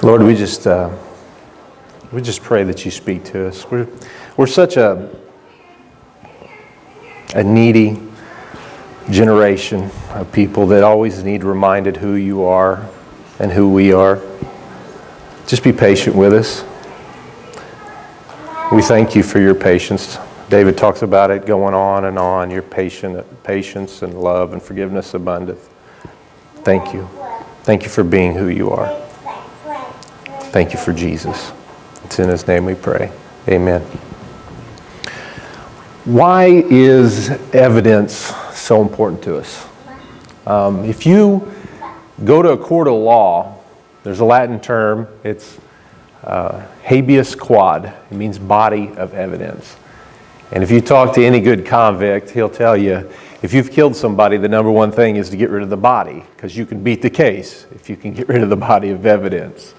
Lord, we just uh, we just pray that you speak to us. We're we're such a a needy generation of people that always need reminded who you are and who we are. Just be patient with us. We thank you for your patience. David talks about it going on and on. Your patient, patience and love and forgiveness abundant. Thank you. Thank you for being who you are. Thank you for Jesus. It's in his name we pray. Amen. Why is evidence so important to us? Um, if you go to a court of law, there's a Latin term, it's uh, habeas quod. It means body of evidence. And if you talk to any good convict, he'll tell you if you've killed somebody, the number one thing is to get rid of the body, because you can beat the case if you can get rid of the body of evidence.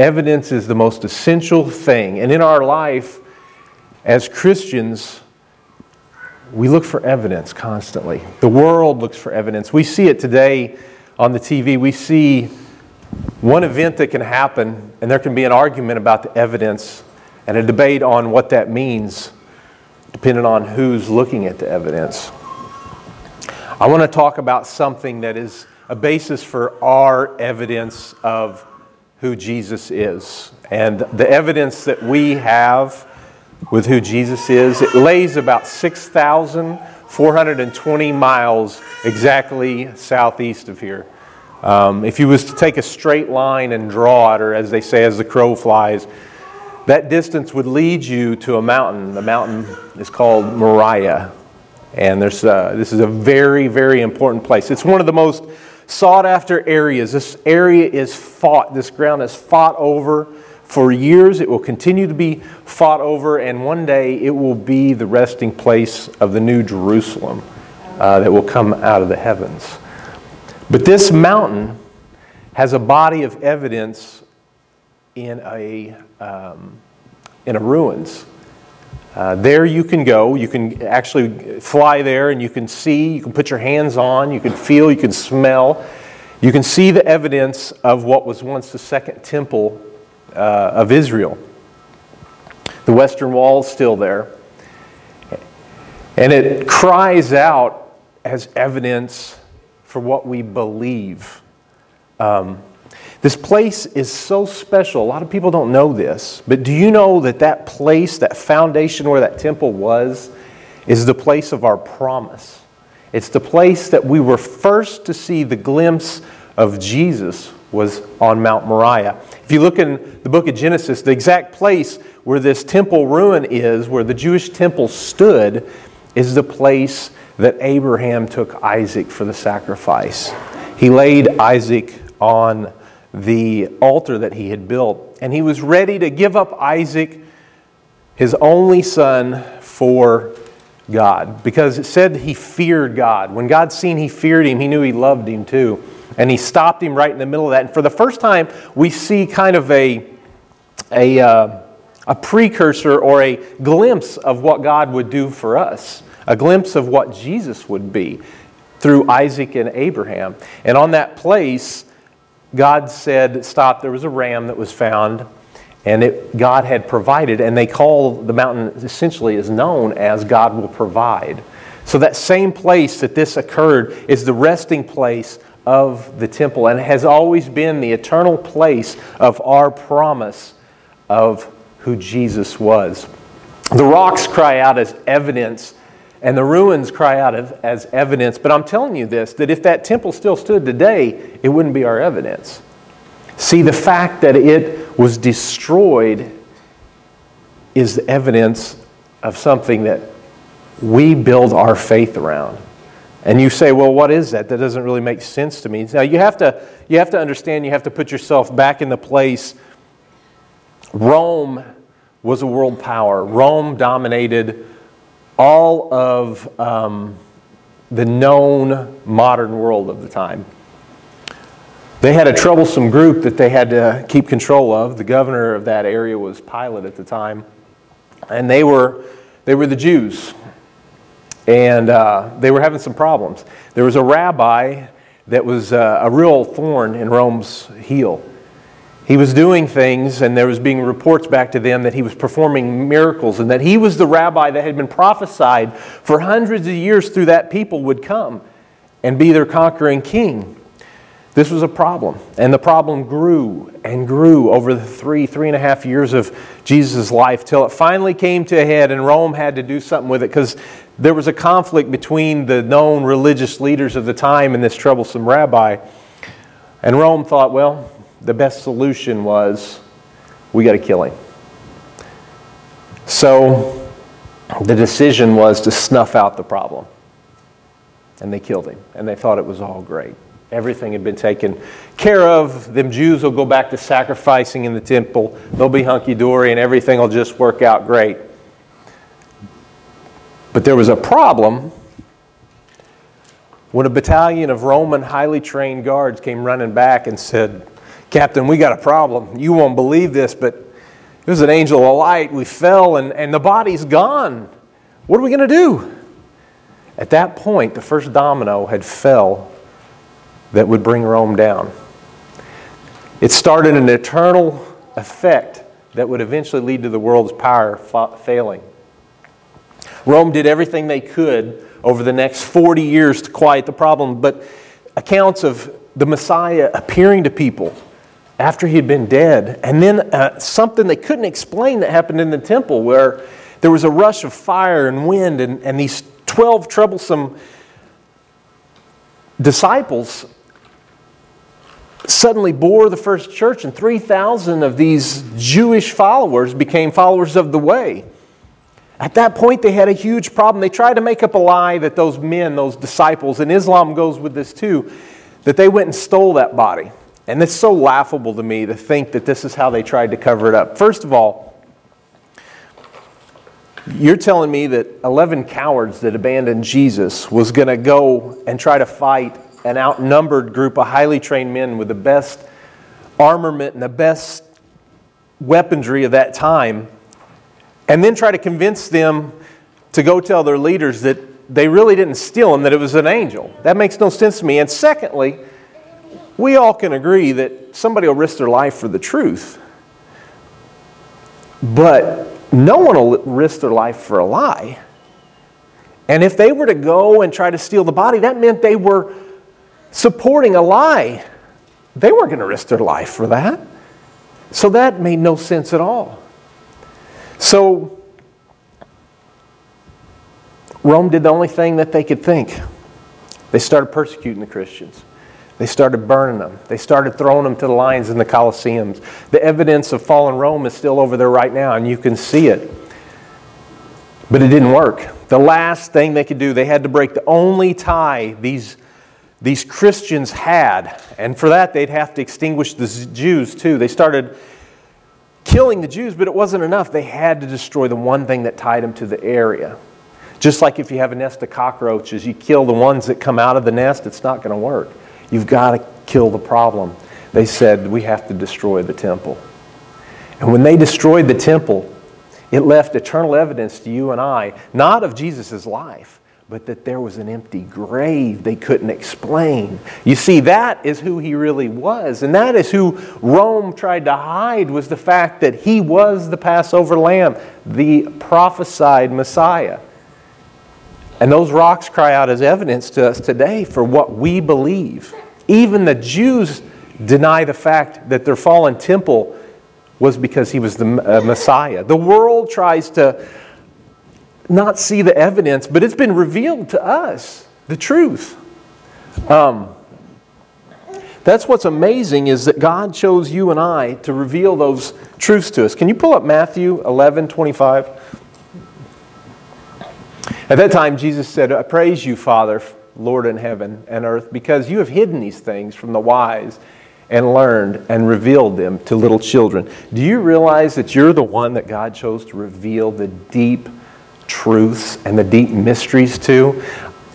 Evidence is the most essential thing. And in our life, as Christians, we look for evidence constantly. The world looks for evidence. We see it today on the TV. We see one event that can happen, and there can be an argument about the evidence and a debate on what that means, depending on who's looking at the evidence. I want to talk about something that is a basis for our evidence of who Jesus is. And the evidence that we have with who Jesus is, it lays about 6,420 miles exactly southeast of here. Um, if you was to take a straight line and draw it, or as they say, as the crow flies, that distance would lead you to a mountain. The mountain is called Moriah. And there's, uh, this is a very, very important place. It's one of the most sought after areas. This area is fought, this ground is fought over for years. It will continue to be fought over, and one day it will be the resting place of the new Jerusalem uh, that will come out of the heavens. But this mountain has a body of evidence in a, um, in a ruins. Uh, there you can go. You can actually fly there and you can see, you can put your hands on, you can feel, you can smell. You can see the evidence of what was once the second temple uh, of Israel. The western wall is still there. And it cries out as evidence for what we believe. Um, this place is so special. A lot of people don't know this, but do you know that that place, that foundation where that temple was, is the place of our promise? It's the place that we were first to see the glimpse of Jesus was on Mount Moriah. If you look in the book of Genesis, the exact place where this temple ruin is, where the Jewish temple stood, is the place that Abraham took Isaac for the sacrifice. He laid Isaac on the altar that he had built. And he was ready to give up Isaac, his only son, for God. Because it said he feared God. When God seen he feared him, he knew he loved him too. And he stopped him right in the middle of that. And for the first time, we see kind of a, a, uh, a precursor or a glimpse of what God would do for us, a glimpse of what Jesus would be through Isaac and Abraham. And on that place, God said, Stop, there was a ram that was found, and it, God had provided, and they call the mountain essentially is known as God will provide. So that same place that this occurred is the resting place of the temple, and has always been the eternal place of our promise of who Jesus was. The rocks cry out as evidence and the ruins cry out as evidence. But I'm telling you this that if that temple still stood today, it wouldn't be our evidence. See, the fact that it was destroyed is evidence of something that we build our faith around. And you say, well, what is that? That doesn't really make sense to me. Now, you have to, you have to understand, you have to put yourself back in the place. Rome was a world power, Rome dominated all of um, the known modern world of the time. They had a troublesome group that they had to keep control of. The governor of that area was Pilate at the time. And they were, they were the Jews. And uh, they were having some problems. There was a rabbi that was uh, a real thorn in Rome's heel. He was doing things, and there was being reports back to them that he was performing miracles, and that he was the rabbi that had been prophesied for hundreds of years through that people would come and be their conquering king. This was a problem, and the problem grew and grew over the three, three and a half years of Jesus' life till it finally came to a head, and Rome had to do something with it because there was a conflict between the known religious leaders of the time and this troublesome rabbi. And Rome thought, well, the best solution was we got to kill him. So the decision was to snuff out the problem. And they killed him. And they thought it was all great. Everything had been taken care of. Them Jews will go back to sacrificing in the temple. They'll be hunky dory and everything will just work out great. But there was a problem when a battalion of Roman highly trained guards came running back and said, Captain, we got a problem. You won't believe this, but there's an angel of light. We fell and, and the body's gone. What are we going to do? At that point, the first domino had fell that would bring Rome down. It started an eternal effect that would eventually lead to the world's power fa- failing. Rome did everything they could over the next 40 years to quiet the problem, but accounts of the Messiah appearing to people after he had been dead, and then uh, something they couldn't explain that happened in the temple where there was a rush of fire and wind, and, and these 12 troublesome disciples suddenly bore the first church, and 3,000 of these Jewish followers became followers of the way. At that point, they had a huge problem. They tried to make up a lie that those men, those disciples, and Islam goes with this too, that they went and stole that body. And it's so laughable to me to think that this is how they tried to cover it up. First of all, you're telling me that 11 cowards that abandoned Jesus was going to go and try to fight an outnumbered group of highly trained men with the best armament and the best weaponry of that time, and then try to convince them to go tell their leaders that they really didn't steal him, that it was an angel. That makes no sense to me. And secondly, we all can agree that somebody will risk their life for the truth. But no one will risk their life for a lie. And if they were to go and try to steal the body, that meant they were supporting a lie. They weren't going to risk their life for that. So that made no sense at all. So Rome did the only thing that they could think. They started persecuting the Christians. They started burning them. They started throwing them to the lions in the Colosseums. The evidence of fallen Rome is still over there right now, and you can see it. But it didn't work. The last thing they could do, they had to break the only tie these these Christians had. And for that, they'd have to extinguish the Jews too. They started killing the Jews, but it wasn't enough. They had to destroy the one thing that tied them to the area. Just like if you have a nest of cockroaches, you kill the ones that come out of the nest, it's not going to work. You've got to kill the problem. They said, We have to destroy the temple. And when they destroyed the temple, it left eternal evidence to you and I, not of Jesus' life, but that there was an empty grave they couldn't explain. You see, that is who he really was. And that is who Rome tried to hide was the fact that he was the Passover lamb, the prophesied Messiah. And those rocks cry out as evidence to us today for what we believe. Even the Jews deny the fact that their fallen temple was because he was the uh, Messiah. The world tries to not see the evidence, but it's been revealed to us the truth. Um, that's what's amazing is that God chose you and I to reveal those truths to us. Can you pull up Matthew 11 25? At that time, Jesus said, I praise you, Father, Lord in heaven and earth, because you have hidden these things from the wise and learned and revealed them to little children. Do you realize that you're the one that God chose to reveal the deep truths and the deep mysteries to.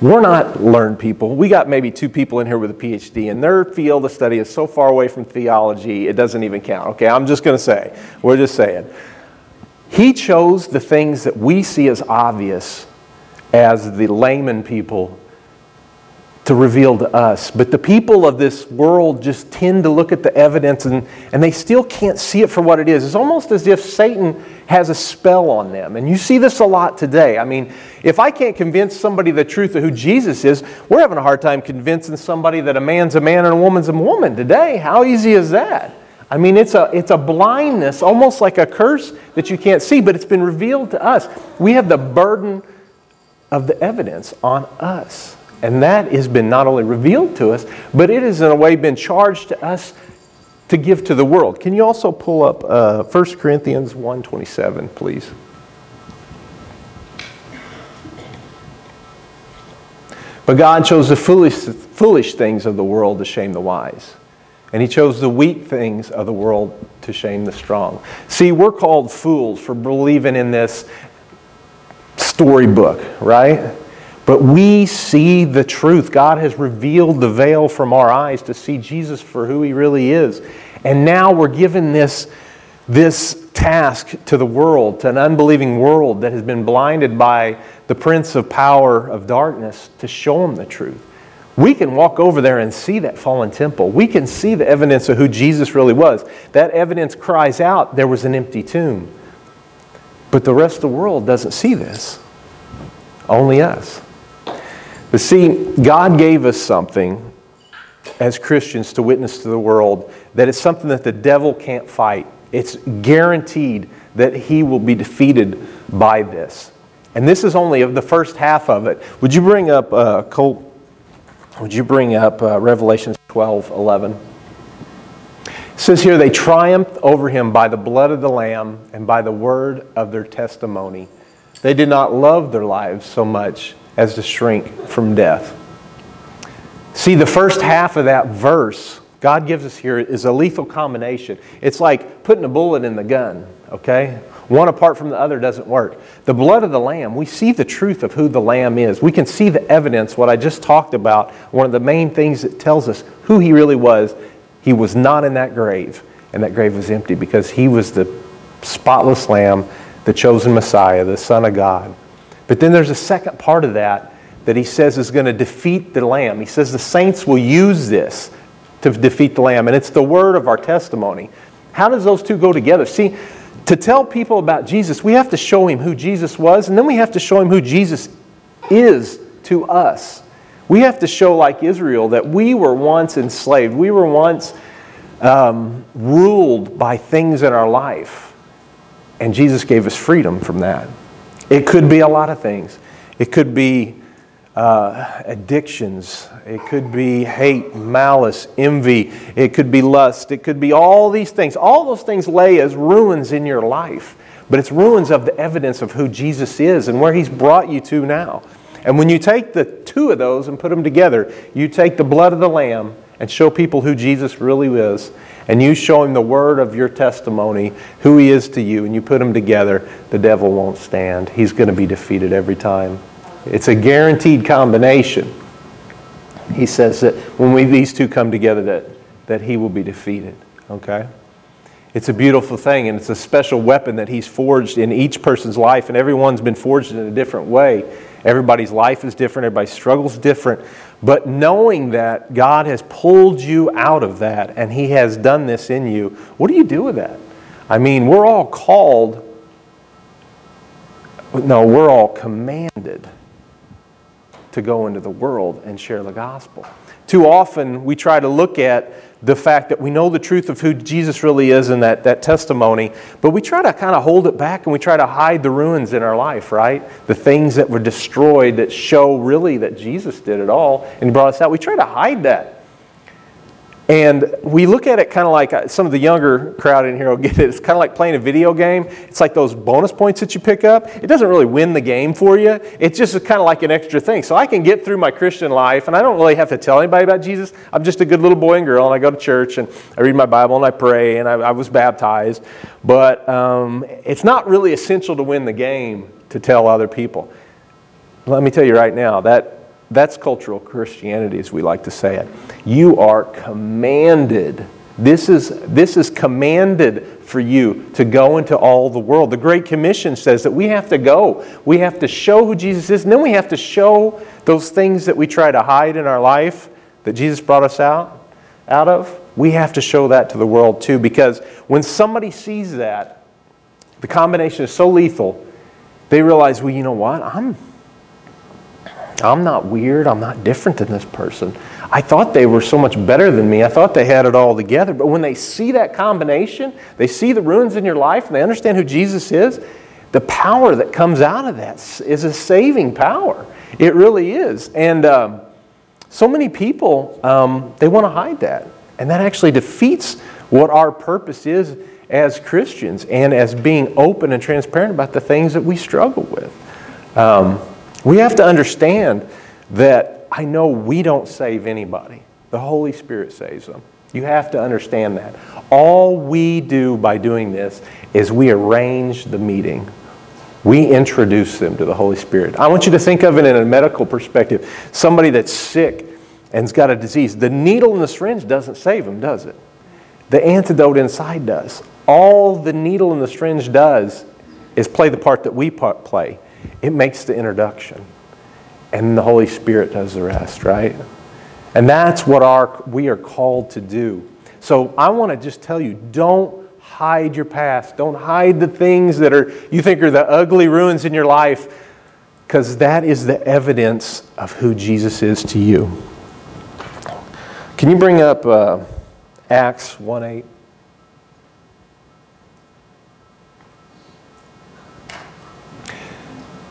We're not learned people. We got maybe two people in here with a PhD, and their field of study is so far away from theology, it doesn't even count. Okay, I'm just going to say, we're just saying. He chose the things that we see as obvious as the layman people to reveal to us. But the people of this world just tend to look at the evidence and, and they still can't see it for what it is. It's almost as if Satan has a spell on them. And you see this a lot today. I mean, if I can't convince somebody the truth of who Jesus is, we're having a hard time convincing somebody that a man's a man and a woman's a woman today. How easy is that? I mean, it's a, it's a blindness, almost like a curse that you can't see, but it's been revealed to us. We have the burden of the evidence on us. And that has been not only revealed to us, but it has in a way been charged to us to give to the world. Can you also pull up uh, 1 Corinthians 1.27, please? But God chose the foolish, foolish things of the world to shame the wise. And he chose the weak things of the world to shame the strong. See, we're called fools for believing in this storybook, right? But we see the truth. God has revealed the veil from our eyes to see Jesus for who he really is. And now we're given this, this task to the world, to an unbelieving world that has been blinded by the prince of power of darkness, to show them the truth. We can walk over there and see that fallen temple. We can see the evidence of who Jesus really was. That evidence cries out there was an empty tomb. But the rest of the world doesn't see this, only us. But see, God gave us something as Christians to witness to the world that is something that the devil can't fight. It's guaranteed that he will be defeated by this. And this is only of the first half of it. Would you bring up uh, Colt? Would you bring up uh, Revelation 12, 11? It says here, they triumphed over him by the blood of the Lamb and by the word of their testimony. They did not love their lives so much as to shrink from death. See, the first half of that verse God gives us here is a lethal combination. It's like putting a bullet in the gun, okay? One apart from the other doesn't work. The blood of the Lamb, we see the truth of who the Lamb is. We can see the evidence, what I just talked about. One of the main things that tells us who he really was. He was not in that grave, and that grave was empty because he was the spotless Lamb, the chosen Messiah, the Son of God. But then there's a second part of that that he says is going to defeat the Lamb. He says the saints will use this to defeat the Lamb, and it's the word of our testimony. How does those two go together? See, to tell people about Jesus, we have to show him who Jesus was, and then we have to show him who Jesus is to us. We have to show, like Israel, that we were once enslaved. We were once um, ruled by things in our life, and Jesus gave us freedom from that. It could be a lot of things. It could be uh, addictions. It could be hate, malice, envy. It could be lust. It could be all these things. All those things lay as ruins in your life. But it's ruins of the evidence of who Jesus is and where He's brought you to now. And when you take the two of those and put them together, you take the blood of the Lamb and show people who Jesus really is, and you show him the word of your testimony, who he is to you, and you put them together, the devil won't stand. He's going to be defeated every time. It's a guaranteed combination. He says that when we, these two come together, that, that he will be defeated. Okay? It's a beautiful thing, and it's a special weapon that he's forged in each person's life, and everyone's been forged in a different way. Everybody's life is different, everybody's struggle is different. But knowing that God has pulled you out of that and He has done this in you, what do you do with that? I mean, we're all called, no, we're all commanded to go into the world and share the gospel. Too often we try to look at the fact that we know the truth of who Jesus really is and that, that testimony, but we try to kind of hold it back and we try to hide the ruins in our life, right? The things that were destroyed that show really that Jesus did it all and brought us out. We try to hide that. And we look at it kind of like uh, some of the younger crowd in here will get it. It's kind of like playing a video game. It's like those bonus points that you pick up. It doesn't really win the game for you, it's just kind of like an extra thing. So I can get through my Christian life, and I don't really have to tell anybody about Jesus. I'm just a good little boy and girl, and I go to church, and I read my Bible, and I pray, and I, I was baptized. But um, it's not really essential to win the game to tell other people. Let me tell you right now that that's cultural Christianity, as we like to say it. You are commanded. This is, this is commanded for you to go into all the world. The Great Commission says that we have to go. We have to show who Jesus is, and then we have to show those things that we try to hide in our life that Jesus brought us out, out of. We have to show that to the world too, because when somebody sees that, the combination is so lethal, they realize, well, you know what? I'm I'm not weird. I'm not different than this person. I thought they were so much better than me. I thought they had it all together. But when they see that combination, they see the ruins in your life and they understand who Jesus is, the power that comes out of that is a saving power. It really is. And um, so many people, um, they want to hide that. And that actually defeats what our purpose is as Christians and as being open and transparent about the things that we struggle with. Um, we have to understand that I know we don't save anybody, the Holy Spirit saves them. You have to understand that. All we do by doing this is we arrange the meeting. We introduce them to the Holy Spirit. I want you to think of it in a medical perspective. Somebody that's sick and's got a disease. The needle in the syringe doesn't save them, does it? The antidote inside does. All the needle in the syringe does is play the part that we play. It makes the introduction. And the Holy Spirit does the rest, right? And that's what our, we are called to do. So I want to just tell you don't hide your past. Don't hide the things that are you think are the ugly ruins in your life because that is the evidence of who Jesus is to you. Can you bring up uh, Acts 1 8?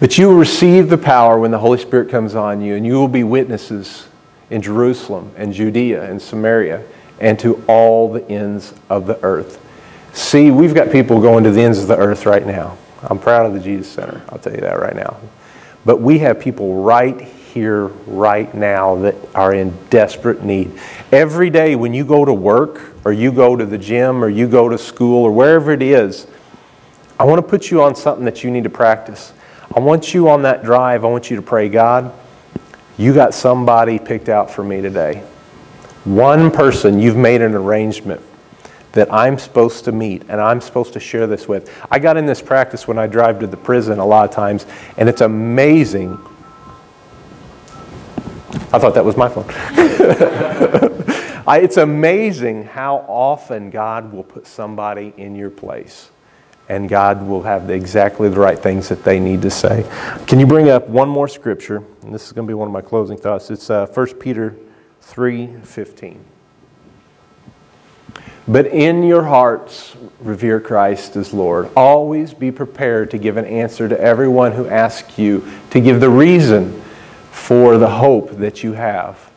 But you will receive the power when the Holy Spirit comes on you, and you will be witnesses in Jerusalem and Judea and Samaria and to all the ends of the earth. See, we've got people going to the ends of the earth right now. I'm proud of the Jesus Center, I'll tell you that right now. But we have people right here, right now, that are in desperate need. Every day when you go to work, or you go to the gym, or you go to school, or wherever it is, I want to put you on something that you need to practice. I want you on that drive, I want you to pray, God, you got somebody picked out for me today. One person you've made an arrangement that I'm supposed to meet and I'm supposed to share this with. I got in this practice when I drive to the prison a lot of times, and it's amazing. I thought that was my phone. I, it's amazing how often God will put somebody in your place and God will have the, exactly the right things that they need to say. Can you bring up one more scripture? And this is going to be one of my closing thoughts. It's uh, 1 Peter 3:15. But in your hearts, revere Christ as Lord. Always be prepared to give an answer to everyone who asks you, to give the reason for the hope that you have.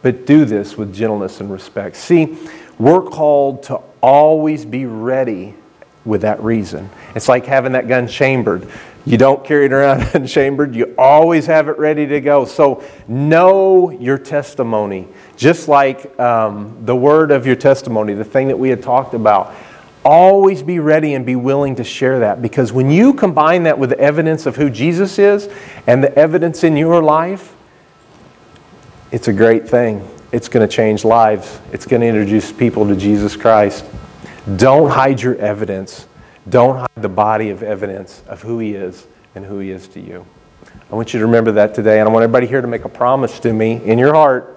But do this with gentleness and respect. See, we're called to always be ready with that reason. It's like having that gun chambered. You don't carry it around unchambered, you always have it ready to go. So know your testimony, just like um, the word of your testimony, the thing that we had talked about. Always be ready and be willing to share that because when you combine that with the evidence of who Jesus is and the evidence in your life, it's a great thing. It's going to change lives, it's going to introduce people to Jesus Christ. Don't hide your evidence. Don't hide the body of evidence of who He is and who He is to you. I want you to remember that today, and I want everybody here to make a promise to me in your heart.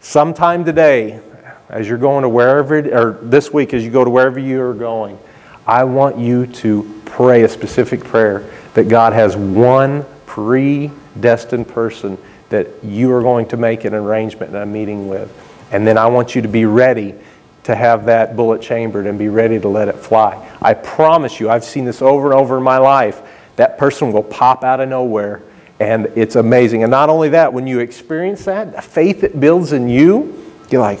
Sometime today, as you're going to wherever, or this week as you go to wherever you are going, I want you to pray a specific prayer that God has one predestined person that you are going to make an arrangement and a meeting with. And then I want you to be ready to have that bullet chambered and be ready to let it fly. I promise you, I've seen this over and over in my life. That person will pop out of nowhere, and it's amazing. And not only that, when you experience that, the faith that builds in you, you're like,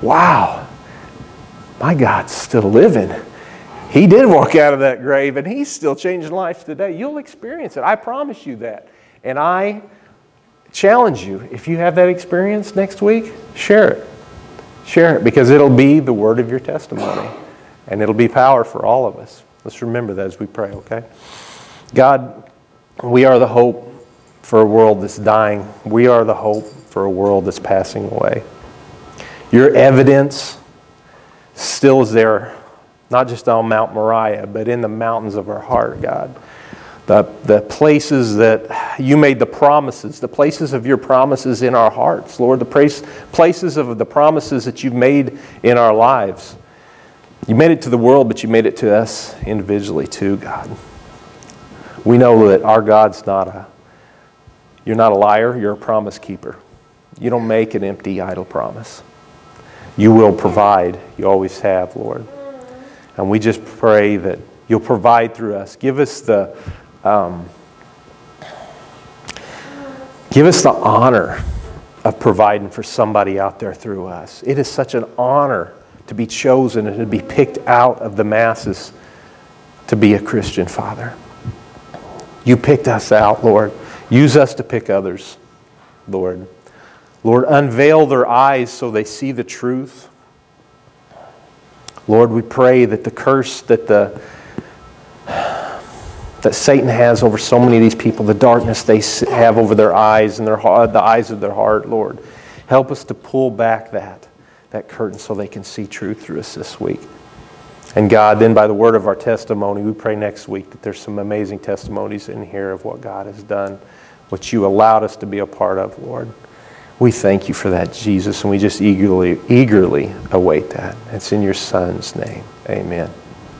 wow, my God's still living. He did walk out of that grave, and He's still changing lives today. You'll experience it. I promise you that. And I challenge you if you have that experience next week, share it. Share it because it'll be the word of your testimony and it'll be power for all of us. Let's remember that as we pray, okay? God, we are the hope for a world that's dying. We are the hope for a world that's passing away. Your evidence still is there not just on Mount Moriah, but in the mountains of our heart, God. The, the places that you made the promises, the places of your promises in our hearts, Lord, the place, places of the promises that you've made in our lives. You made it to the world, but you made it to us individually too, God. We know that our God's not a, you're not a liar, you're a promise keeper. You don't make an empty, idle promise. You will provide. You always have, Lord. And we just pray that you'll provide through us. Give us the um, give us the honor of providing for somebody out there through us. It is such an honor to be chosen and to be picked out of the masses to be a Christian, Father. You picked us out, Lord. Use us to pick others, Lord. Lord, unveil their eyes so they see the truth. Lord, we pray that the curse that the that Satan has over so many of these people, the darkness they have over their eyes and their the eyes of their heart, Lord, help us to pull back that that curtain so they can see truth through us this week. And God, then by the word of our testimony, we pray next week that there's some amazing testimonies in here of what God has done, what you allowed us to be a part of, Lord. We thank you for that, Jesus, and we just eagerly, eagerly await that. It's in your Son's name. Amen.